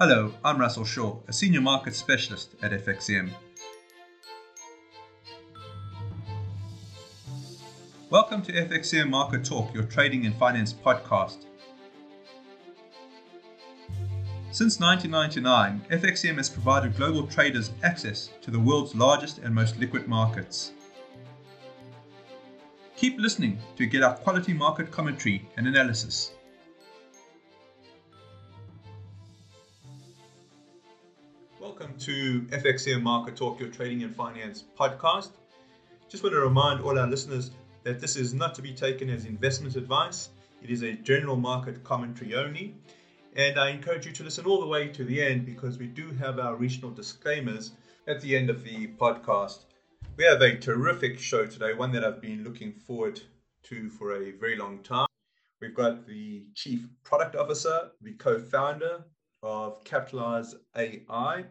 Hello, I'm Russell Shaw, a senior market specialist at FXCM. Welcome to FXCM Market Talk, your trading and finance podcast. Since 1999, FXCM has provided global traders access to the world's largest and most liquid markets. Keep listening to get our quality market commentary and analysis. To FXCM Market Talk, your trading and finance podcast. Just want to remind all our listeners that this is not to be taken as investment advice. It is a general market commentary only. And I encourage you to listen all the way to the end because we do have our regional disclaimers at the end of the podcast. We have a terrific show today, one that I've been looking forward to for a very long time. We've got the Chief Product Officer, the co founder of Capitalize AI.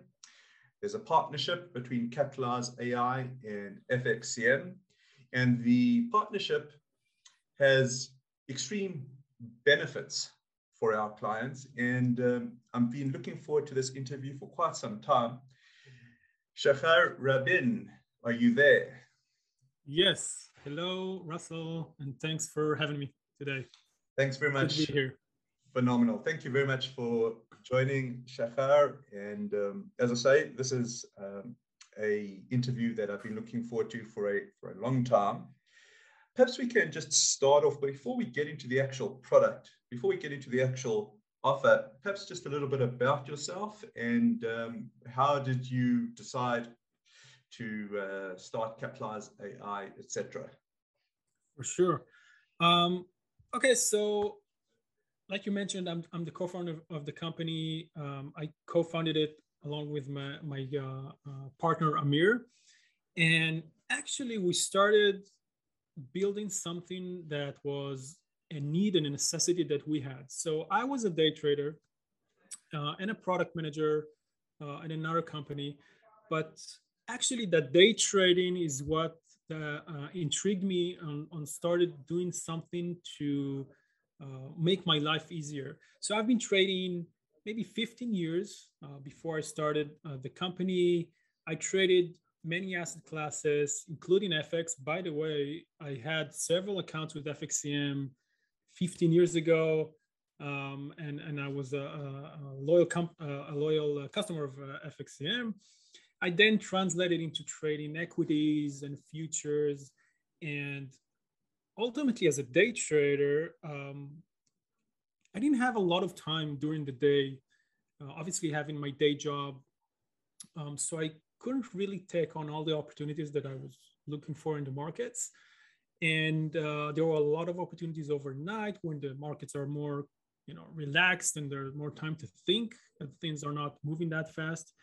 There's a partnership between Capitalize AI and FXCM, and the partnership has extreme benefits for our clients. And um, I've been looking forward to this interview for quite some time. Shahar Rabin, are you there? Yes. Hello, Russell, and thanks for having me today. Thanks very much. Good to be here. Phenomenal. Thank you very much for joining Shahar. And um, as I say, this is um, a interview that I've been looking forward to for a for a long time. Perhaps we can just start off before we get into the actual product, before we get into the actual offer, perhaps just a little bit about yourself and um, how did you decide to uh, start Capitalize AI, etc. For sure. Um, okay, so like you mentioned, I'm, I'm the co-founder of, the company. Um, I co-founded it along with my, my uh, uh, partner Amir. And actually we started building something that was a need and a necessity that we had. So I was a day trader uh, and a product manager uh, in another company, but actually that day trading is what uh, intrigued me on started doing something to uh, make my life easier. So I've been trading maybe 15 years uh, before I started uh, the company. I traded many asset classes, including FX. By the way, I had several accounts with FXCM 15 years ago, um, and and I was a, a loyal comp, a loyal uh, customer of uh, FXCM. I then translated into trading equities and futures, and ultimately as a day trader um, i didn't have a lot of time during the day uh, obviously having my day job. Um, so i couldn't really take on all the opportunities that i was looking for in the markets. And uh, there were a lot of opportunities overnight when the markets are more you know relaxed and there's more time to think and things are not moving that fast.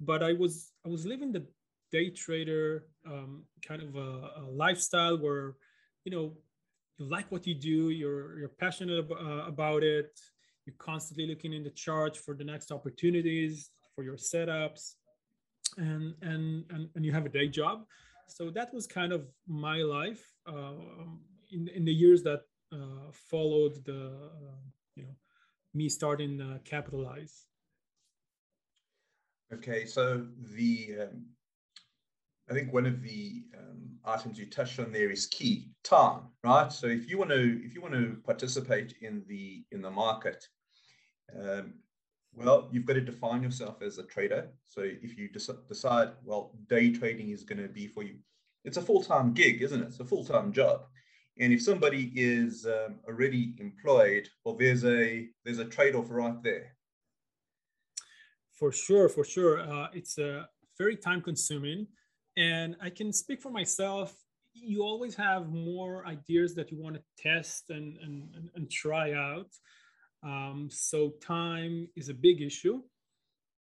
But i was i was living the day trader um, kind of a, a lifestyle where you know you like what you do you're you're passionate ab- uh, about it you're constantly looking in the chart for the next opportunities for your setups and and and, and you have a day job. So that was kind of my life uh, in in the years that uh, followed the uh, you know me starting uh, capitalize. Okay so the um, I think one of the um, items you touched on there is key time, right? So if you want to if you want to participate in the in the market, um, well, you've got to define yourself as a trader. So if you decide, well, day trading is going to be for you, it's a full time gig, isn't it? It's a full time job. And if somebody is um, already employed, well, there's a there's a trade off right there. For sure, for sure, uh, it's a uh, very time consuming and i can speak for myself. You always have more ideas that you want to test and and, and try out. Um, so time is a big issue.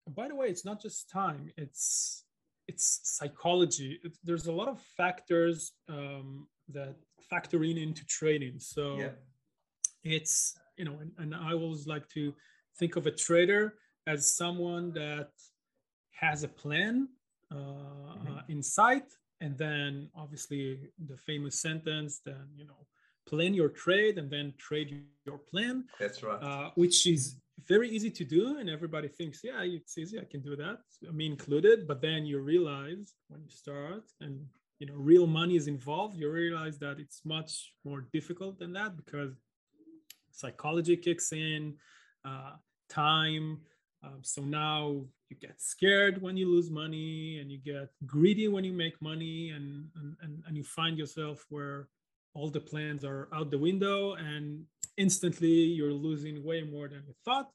By the way it's not just time it's it's psychology. It, there's a lot of factors um, that factor in into trading. So yeah. it's you know and, and i always like to think of a trader as someone that has a plan uh, mm-hmm. Uh, in sight and then obviously the famous sentence then you know plan your trade and then trade your plan that's right uh, which is very easy to do and everybody thinks yeah it's easy i can do that me included but then you realize when you start and you know real money is involved you realize that it's much more difficult than that because psychology kicks in uh, time um, so now you get scared when you lose money and you get greedy when you make money and, and, and you find yourself where all the plans are out the window and instantly you're losing way more than you thought.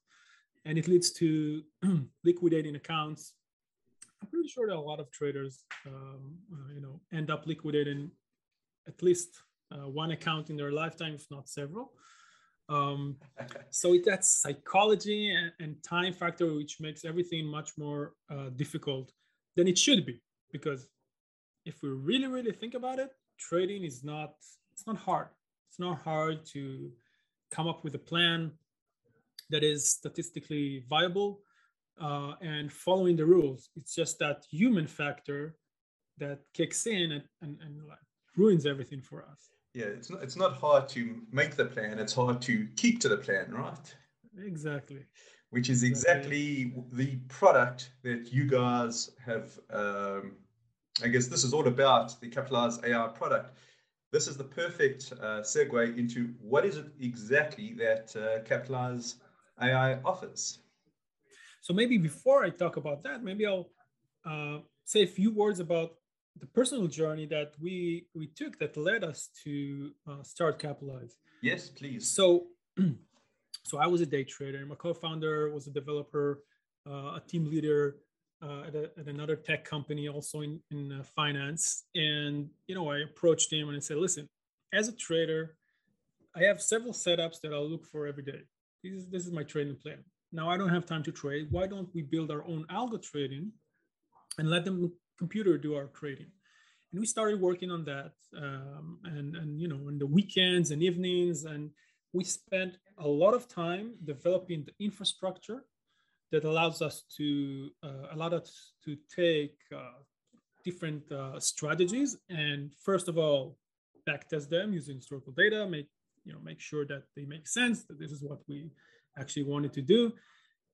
And it leads to liquidating accounts. I'm pretty sure that a lot of traders um, uh, you know end up liquidating at least uh, one account in their lifetime if not several um, so it, that's psychology and, and, time factor which makes everything much more uh, difficult than it should be. Because if we really really think about it trading is not it's not hard. It's not hard to come up with a plan that is statistically viable uh, and following the rules. It's just that human factor that kicks in and, and, and ruins everything for us yeah, it's not, it's not hard to make the plan, it's hard to keep to the plan, right? Exactly. Which is exactly, exactly the product that you guys have. Um, I guess this is all about the Capitalize AI product. This is the perfect uh, segue into what is it exactly that uh, Capitalize AI offers. So maybe before I talk about that, maybe I'll uh, say a few words about the personal journey that we we took that led us to uh, start capitalize. Yes please. So so i was a day trader my co-founder was a developer uh, a team leader uh, at, a, at, another tech company also in, in uh, finance. And you know i approached him and i said listen as a trader i have several setups that i'll look for every day. This is, this is my trading plan. Now i don't have time to trade. Why don't we build our own algo trading and let them computer do our trading and we started working on that um, and and you know in the weekends and evenings. And we spent a lot of time developing the infrastructure that allows us to uh, allow us to take uh, different uh, strategies and first of all backtest them using historical data make you know make sure that they make sense that this is what we actually wanted to do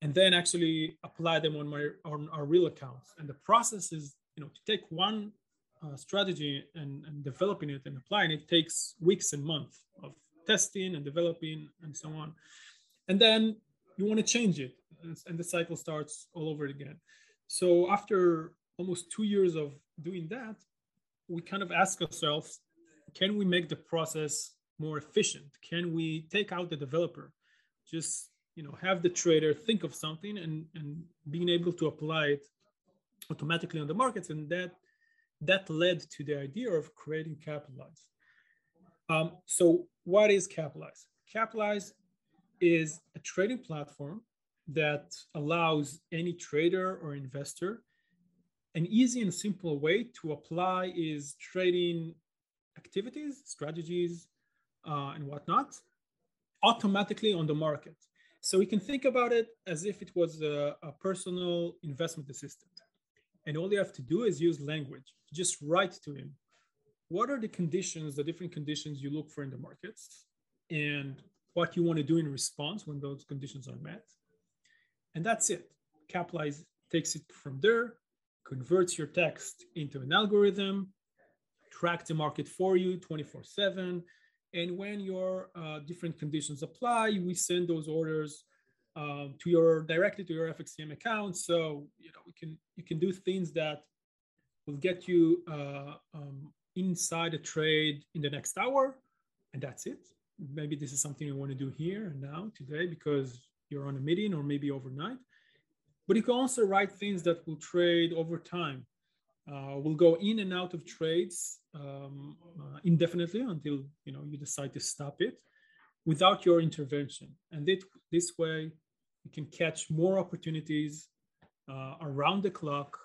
and then actually apply them on my on our real accounts. And the process is know to take one uh, strategy and, and developing it and applying it takes weeks and months of testing and developing and so on. And then you want to change it and the cycle starts all over again. So after almost two years of doing that we kind of ask ourselves can we make the process more efficient? Can we take out the developer? Just you know have the trader think of something and and being able to apply it automatically on the markets, and that that led to the idea of creating Capitalize. Um, so, what is Capitalize? Capitalize is a trading platform that allows any trader or investor an easy and simple way to apply is trading activities, strategies, uh, and whatnot automatically on the market. So we can think about it as if it was a, a personal investment assistant and all you have to do is use language. Just write to him. What are the conditions the different conditions you look for in the markets and what you want to do in response when those conditions are met? And that's it. Capitalize takes it from there converts your text into an algorithm track the market for you 24 7 and when your uh, different conditions apply we send those orders um, to your directly to your FXCM account. So you know we can you can do things that will get you uh, um, inside a trade in the next hour, and that's it. Maybe this is something you want to do here and now today because you're on a meeting or maybe overnight. But you can also write things that will trade over time. Uh, will go in and out of trades um, uh, indefinitely until you know you decide to stop it without your intervention. And it, this way, you can catch more opportunities uh, around the clock,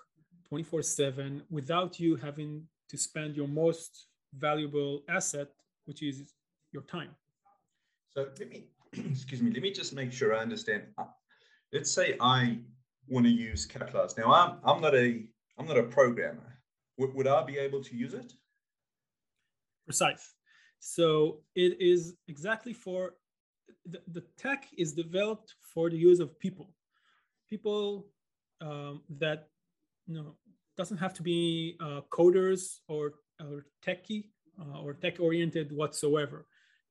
24 7, without you having to spend your most valuable asset, which is your time. So let me, excuse me, let me just make sure I understand. Uh, let's say I want to use Capitalize. Now, I'm, I'm not a I'm not a programmer. W- would I be able to use it? Precise. So it is exactly for the, the tech is developed for the use of people, people um, that you know doesn't have to be uh, coders or or techie uh, or tech oriented whatsoever.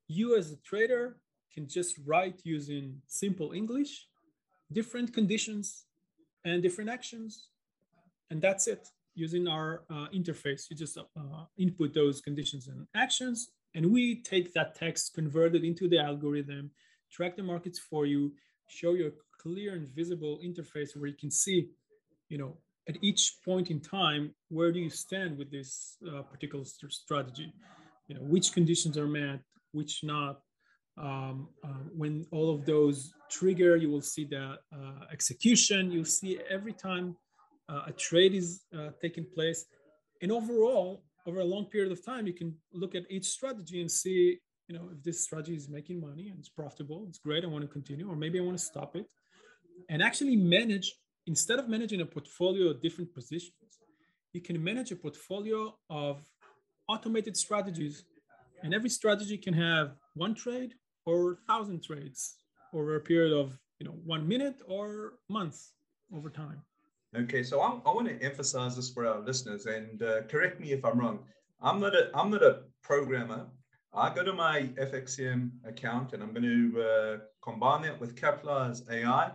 You as a trader can just write using simple English, different conditions and different actions, and that's it. Using our uh, interface, you just uh, input those conditions and actions, and we take that text, convert it into the algorithm, track the markets for you, show you a clear and visible interface where you can see, you know, at each point in time, where do you stand with this uh, particular st- strategy? You know, which conditions are met, which not. Um, uh, when all of those trigger, you will see the uh, execution. You'll see every time uh, a trade is uh, taking place, and overall, over a long period of time, you can look at each strategy and see, you know, if this strategy is making money and it's profitable, it's great. I want to continue, or maybe I want to stop it, and actually manage instead of managing a portfolio of different positions, you can manage a portfolio of automated strategies. And every strategy can have one trade or thousand trades over a period of you know one minute or months over time. Okay, so I, I want to emphasize this for our listeners, and uh, correct me if I'm wrong. I'm not a I'm not a programmer. I go to my FXCM account, and I'm going to uh, combine that with Capitalize AI,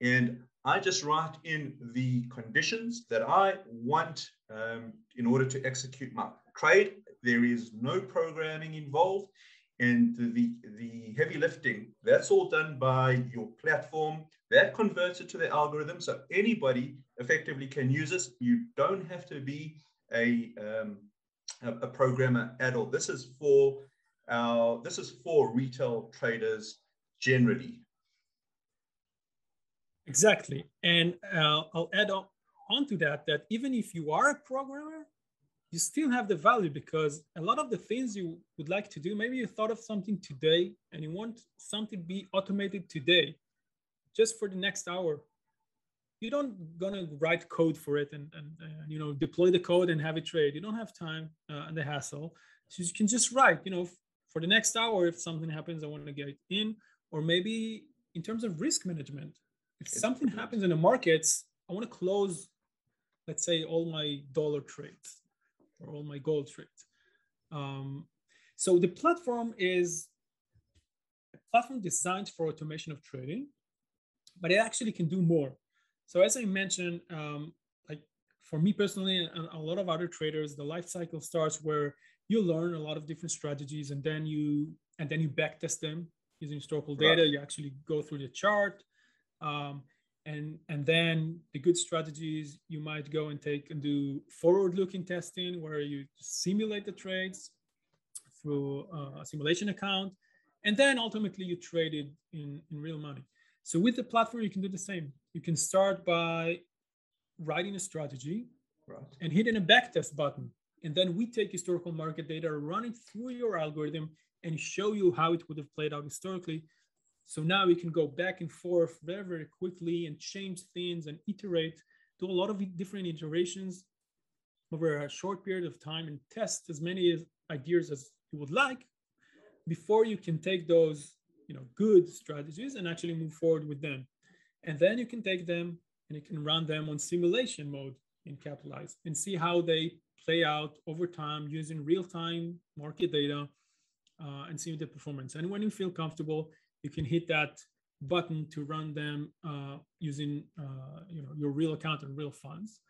and I just write in the conditions that I want um, in order to execute my trade. There is no programming involved. And the, the heavy lifting, that's all done by your platform. That converts it to the algorithm. So anybody effectively can use this. You don't have to be a, um, a, a programmer at all. This is for our, this is for retail traders generally. Exactly. And uh, I'll add on, on to that that even if you are a programmer, you still have the value because a lot of the things you would like to do, maybe you thought of something today and you want something to be automated today, just for the next hour. You don't gonna write code for it and, and, and you know deploy the code and have it trade. You don't have time uh, and the hassle. So you can just write, you know, for the next hour if something happens, I want to get in, or maybe in terms of risk management, if it's something happens in the markets, I want to close, let's say, all my dollar trades or all my gold trades. Um, so the platform is a platform designed for automation of trading, but it actually can do more. So as I mentioned, um, like for me personally and a lot of other traders, the life cycle starts where you learn a lot of different strategies and then you and then you backtest them using historical data. Right. You actually go through the chart um, and and then the good strategies you might go and take and do forward-looking testing where you simulate the trades through uh, a simulation account, and then ultimately you trade it in, in real money. So with the platform, you can do the same. You can start by writing a strategy right. and hitting a backtest button. And then we take historical market data, run it through your algorithm, and show you how it would have played out historically so now we can go back and forth very, very quickly and change things and iterate, do a lot of different iterations over a short period of time and test as many ideas as you would like before you can take those you know good strategies and actually move forward with them and then you can take them and you can run them on simulation mode in capitalize and see how they play out over time using real-time market data uh, and see the performance and when you feel comfortable you can hit that button to run them uh, using uh, you know your real account and real funds.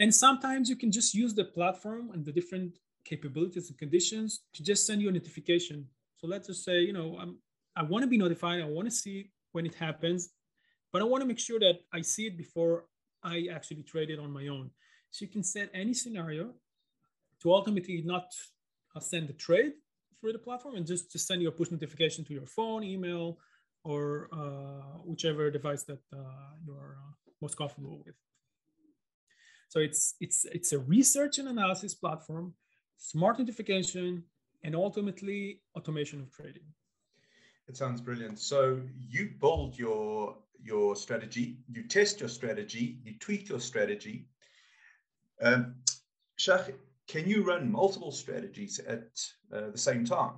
And sometimes you can just use the platform and the different capabilities and conditions to just send you a notification. So let's just say, you know, I'm, I want to be notified. I want to see when it happens, but I want to make sure that I see it before I actually trade it on my own. So you can set any scenario to ultimately not send the trade, through the platform and just, just send you a push notification to your phone, email, or uh, whichever device that uh, you're uh, most comfortable with. So it's, it's, it's a research and analysis platform, smart notification, and ultimately automation of trading. It sounds brilliant. So you build your your strategy, you test your strategy, you tweak your strategy. Um, Shach, can you run multiple strategies at uh, the same time?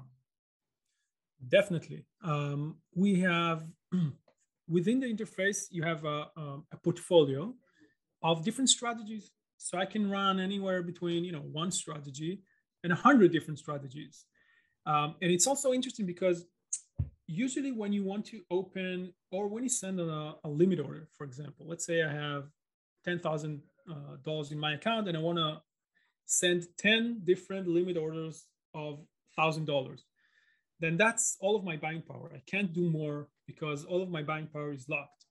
Definitely. Um, we have within the interface, you have a, um, a, portfolio of different strategies. So I can run anywhere between you know one strategy and a hundred different strategies. Um, and it's also interesting because usually when you want to open or when you send a, a limit order, for example, let's say I have ten thousand uh, dollars in my account and I want to send ten different limit orders of thousand dollars then that's all of my buying power. I can't do more because all of my buying power is locked.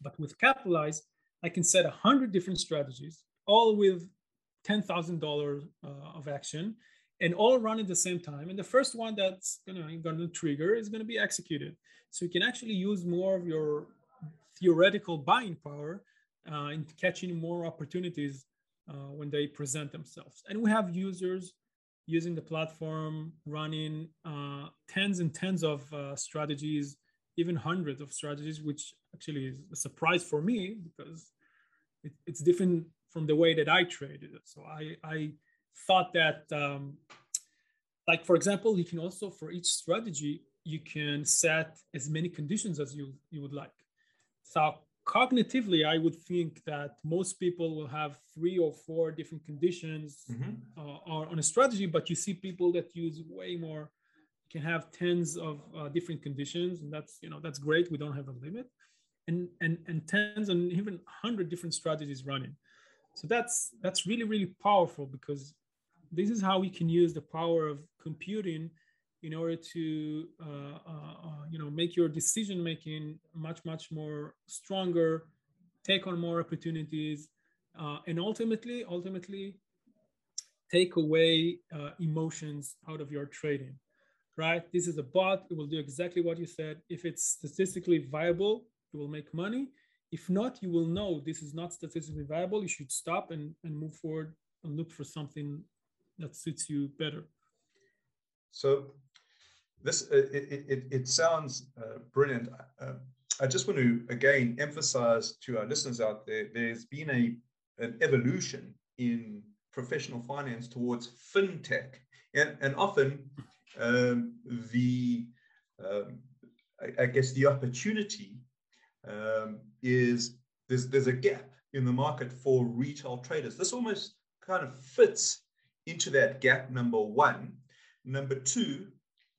But with Capitalize, I can set 100 different strategies, all with $10,000 uh, of action, and all run at the same time. And the first one that's gonna, gonna trigger is gonna be executed. So you can actually use more of your theoretical buying power uh, in catching more opportunities uh, when they present themselves. And we have users using the platform, running uh, tens and tens of uh, strategies, even hundreds of strategies, which actually is a surprise for me because it, it's different from the way that I traded. So I, I thought that, um, like for example, you can also for each strategy you can set as many conditions as you you would like. So cognitively, I would think that most people will have three or four different conditions mm-hmm. uh, on a strategy, but you see people that use way more, You can have tens of uh, different conditions, and that's you know that's great. We don't have a limit, and and and tens and even hundred different strategies running. So that's that's really really powerful because this is how we can use the power of computing in order to uh, uh, uh, you know make your decision making much much more stronger take on more opportunities uh, and ultimately ultimately take away uh, emotions out of your trading right? This is a bot. It will do exactly what you said. If it's statistically viable it will make money if not you will know this is not statistically viable. You should stop and, and move forward and look for something that suits you better. So this uh, it, it, it sounds uh, brilliant. Uh, I just want to again emphasize to our listeners out there: there's been a an evolution in professional finance towards fintech, and and often um, the um, I, I, guess the opportunity um, is there's there's a gap in the market for retail traders. This almost kind of fits into that gap. Number one. Number two,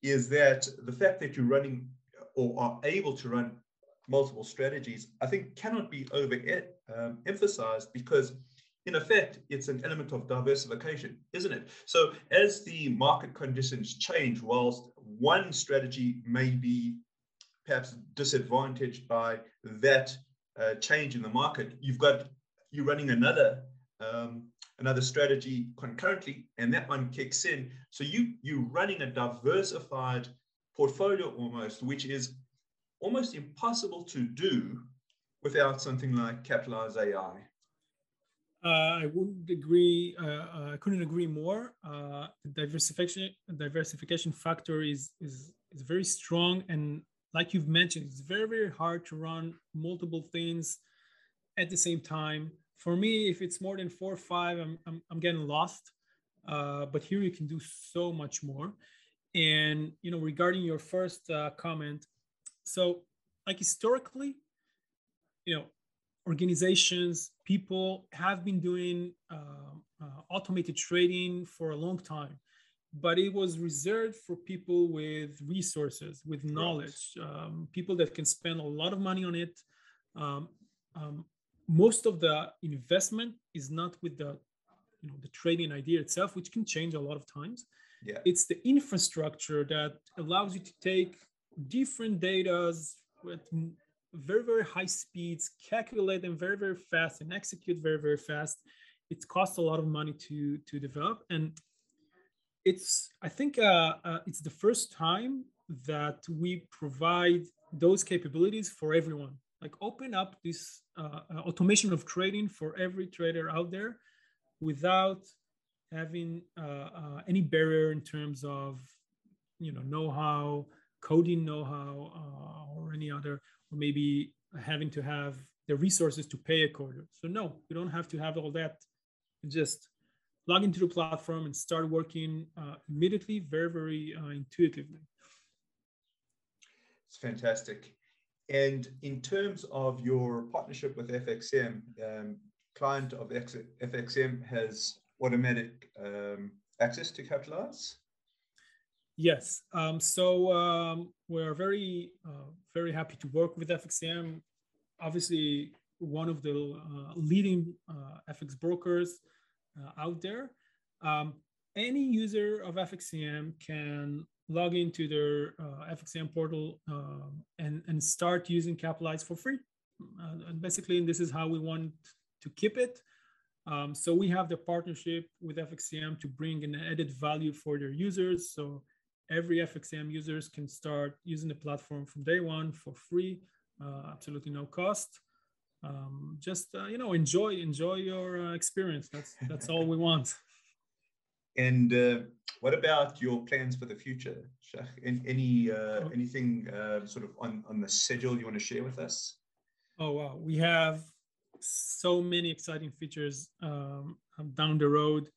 is that the fact that you're running or are able to run multiple strategies, I think cannot be over um, emphasized because in effect, it's an element of diversification, isn't it? So as the market conditions change, whilst one strategy may be perhaps disadvantaged by that uh, change in the market, you've got you're running another um, another strategy concurrently, and that one kicks in. So you you're running a diversified portfolio almost, which is almost impossible to do without something like Capitalize AI. Uh, I wouldn't agree. Uh, uh, I couldn't agree more. Uh, the diversification diversification factor is is is very strong, and like you've mentioned, it's very very hard to run multiple things at the same time for me, if it's more than four or five, I'm, I'm, I'm getting lost. Uh, but here you can do so much more. And, you know, regarding your first uh, comment, so like historically, you know, organizations, people have been doing uh, uh automated trading for a long time, but it was reserved for people with resources, with knowledge, um, people that can spend a lot of money on it. Um, um, most of the investment is not with the you know the trading idea itself which can change a lot of times. Yeah. It's the infrastructure that allows you to take different data with very very high speeds calculate them very very fast and execute very very fast. It costs a lot of money to to develop. And it's i think uh, uh, it's the first time that we provide those capabilities for everyone. Like open up this uh, uh, automation of trading for every trader out there without having uh, uh, any barrier in terms of you know know-how coding know-how or any other or maybe having to have the resources to pay a coder. So no you don't have to have all that. Just log into the platform and start working uh, immediately very very intuitively It's fantastic. And in terms of your partnership with FXCM, um, client of FXCM has automatic um, access to Capitalize? Yes. Um, so um, we're very, uh, very happy to work with FXCM. Obviously, one of the uh, leading uh, FX brokers uh, out there. Um, any user of FXCM can log into their uh, FXCM portal um, and, and start using Capitalize for free. Uh, and basically, this is how we want to keep it. Um, so we have the partnership with FXCM to bring an added value for their users. So every FXCM users can start using the platform from day one for free, uh, absolutely no cost. Um, just uh, you know, enjoy enjoy your uh, experience. That's that's all we want. And uh, what about your plans for the future, Any uh, oh. anything uh, sort of on on the schedule you want to share with us? Oh wow, we have so many exciting features um, down the road.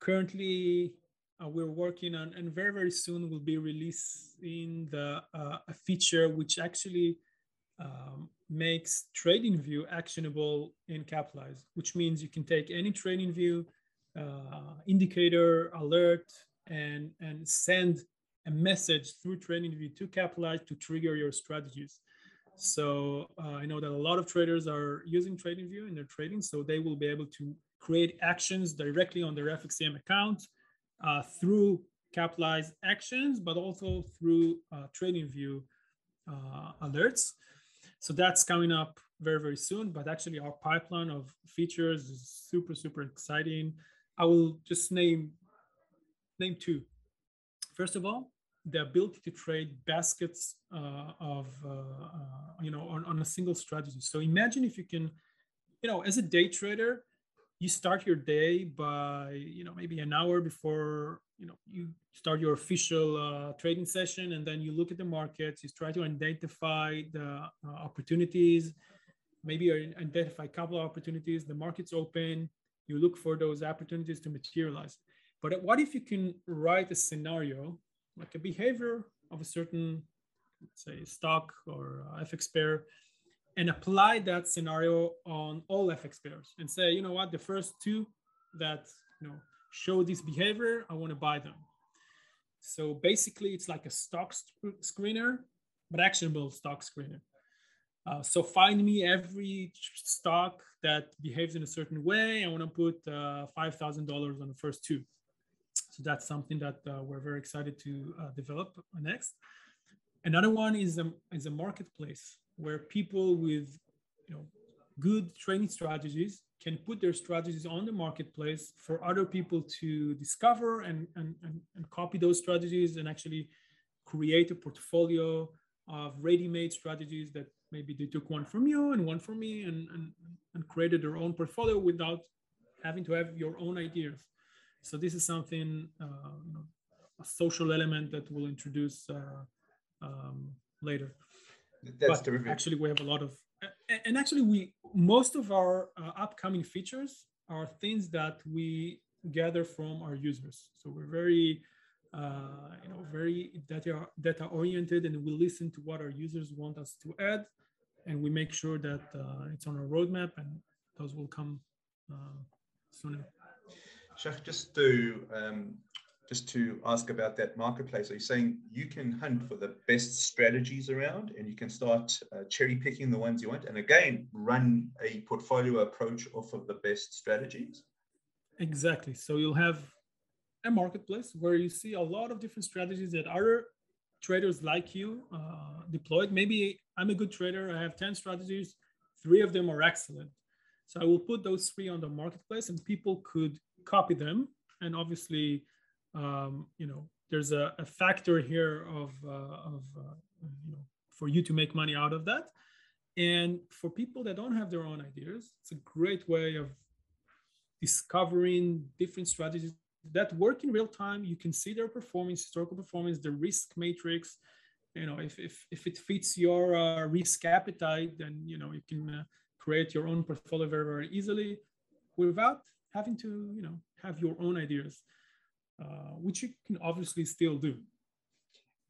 Currently, uh, we're working on, and very very soon we'll be releasing the uh, a feature which actually um, makes TradingView actionable in Capitalize, which means you can take any TradingView uh, indicator alert and and send a message through TradingView to Capitalize to trigger your strategies. So uh, I know that a lot of traders are using TradingView in their trading, so they will be able to create actions directly on their FXCM account uh, through Capitalize actions, but also through uh, TradingView uh, alerts. So that's coming up very, very soon. But actually, our pipeline of features is super, super exciting. I will just name name two. First of all, the ability to trade baskets uh, of uh, uh, you know on, on a single strategy. So imagine if you can, you know, as a day trader, you start your day by you know maybe an hour before you know you start your official uh, trading session and then you look at the markets you try to identify the uh, opportunities maybe identify a couple of opportunities the market's open you look for those opportunities to materialize. But what if you can write a scenario like a behavior of a certain let's say stock or uh, fx pair and apply that scenario on all FX pairs and say, you know what, the first two that you know show this behavior, I want to buy them. So basically, it's like a stock screener, but actionable stock screener. Uh, so find me every stock that behaves in a certain way. I want to put uh, five thousand dollars on the first two. So that's something that uh, we're very excited to uh, develop next. Another one is a, is a marketplace where people with you know good training strategies can put their strategies on the marketplace for other people to discover and, and, and, and copy those strategies and actually create a portfolio of ready-made strategies that maybe they took one from you and one from me and, and, and created their own portfolio without having to have your own ideas. So this is something, uh, you know, a social element that we'll introduce uh, um, later. That's but terrific. Actually, we have a lot of, and actually, we most of our uh, upcoming features are things that we gather from our users. So we're very, uh, you know, very data data oriented, and we listen to what our users want us to add, and we make sure that uh, it's on our roadmap, and those will come uh, sooner. Shach, just to um, just to ask about that marketplace. Are you saying you can hunt for the best strategies around and you can start uh, cherry picking the ones you want and again run a portfolio approach off of the best strategies? Exactly. So you'll have a marketplace where you see a lot of different strategies that other traders like you uh, deployed. Maybe I'm a good trader, I have 10 strategies, three of them are excellent. So I will put those three on the marketplace and people could copy them and obviously um, you know there's a, a factor here of, uh, of uh, you know for you to make money out of that. And for people that don't have their own ideas it's a great way of discovering different strategies that work in real time. You can see their performance historical performance the risk matrix. You know if, if, if it fits your uh, risk appetite then you know you can uh, create your own portfolio very very easily without having to you know have your own ideas uh, which you can obviously still do.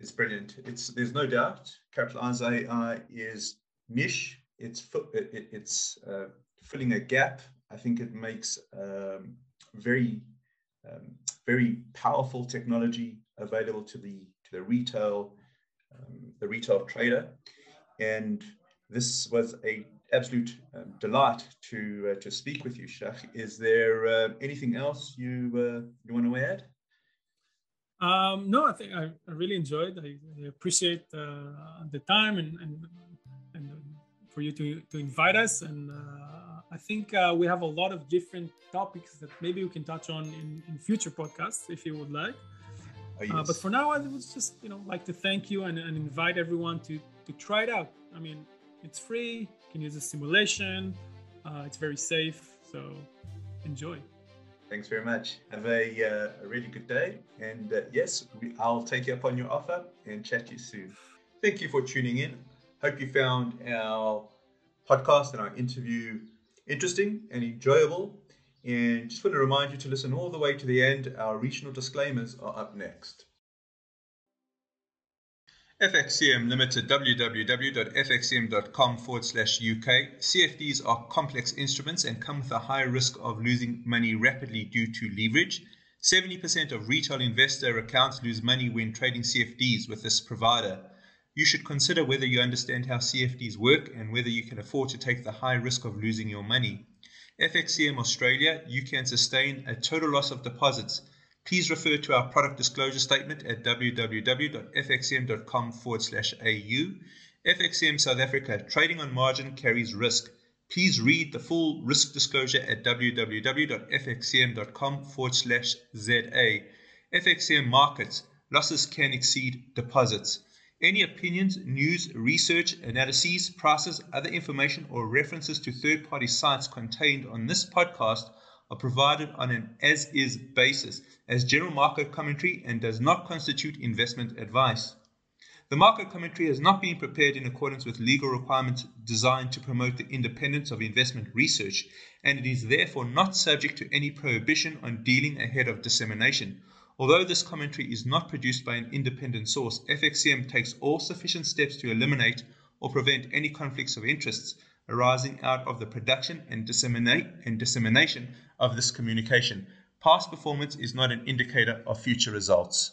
It's brilliant. It's there's no doubt Capitalize AI is niche. It's it, it's uh, filling a gap. I think it makes um, very um, very powerful technology available to the to the retail um, the retail trader, and this was a absolute um, delight to uh, to speak with you, Shach. Is there uh, anything else you uh, you want to add? Um, no, I think I, I really enjoyed. I, I appreciate uh, the time and, and and for you to to invite us. And uh, I think uh, we have a lot of different topics that maybe we can touch on in, in future podcasts if you would like. Oh, yes. but for now, I would just you know like to thank you and, and invite everyone to to try it out. I mean, it's free. You can use a simulation. Uh, it's very safe. So enjoy. Thanks very much. Have a, uh, a really good day. And uh, yes, we, I'll take you up on your offer and chat to you soon. Thank you for tuning in. Hope you found our podcast and our interview interesting and enjoyable. And just want to remind you to listen all the way to the end. Our regional disclaimers are up next. FXCM Limited, www.fxcm.com forward slash UK. CFDs are complex instruments and come with a high risk of losing money rapidly due to leverage. 70% of retail investor accounts lose money when trading CFDs with this provider. You should consider whether you understand how CFDs work and whether you can afford to take the high risk of losing your money. FXCM Australia, you can sustain a total loss of deposits Please refer to our product disclosure statement at www.fxcm.com forward slash AU. FXCM South Africa, trading on margin carries risk. Please read the full risk disclosure at www.fxcm.com forward slash ZA. FXCM markets, losses can exceed deposits. Any opinions, news, research, analyses, prices, other information, or references to third party sites contained on this podcast are provided on an as is basis as general market commentary and does not constitute investment advice. The market commentary has not been prepared in accordance with legal requirements designed to promote the independence of investment research, and it is therefore not subject to any prohibition on dealing ahead of dissemination. Although this commentary is not produced by an independent source, FXCM takes all sufficient steps to eliminate or prevent any conflicts of interests arising out of the production and and dissemination of this communication. Past performance is not an indicator of future results.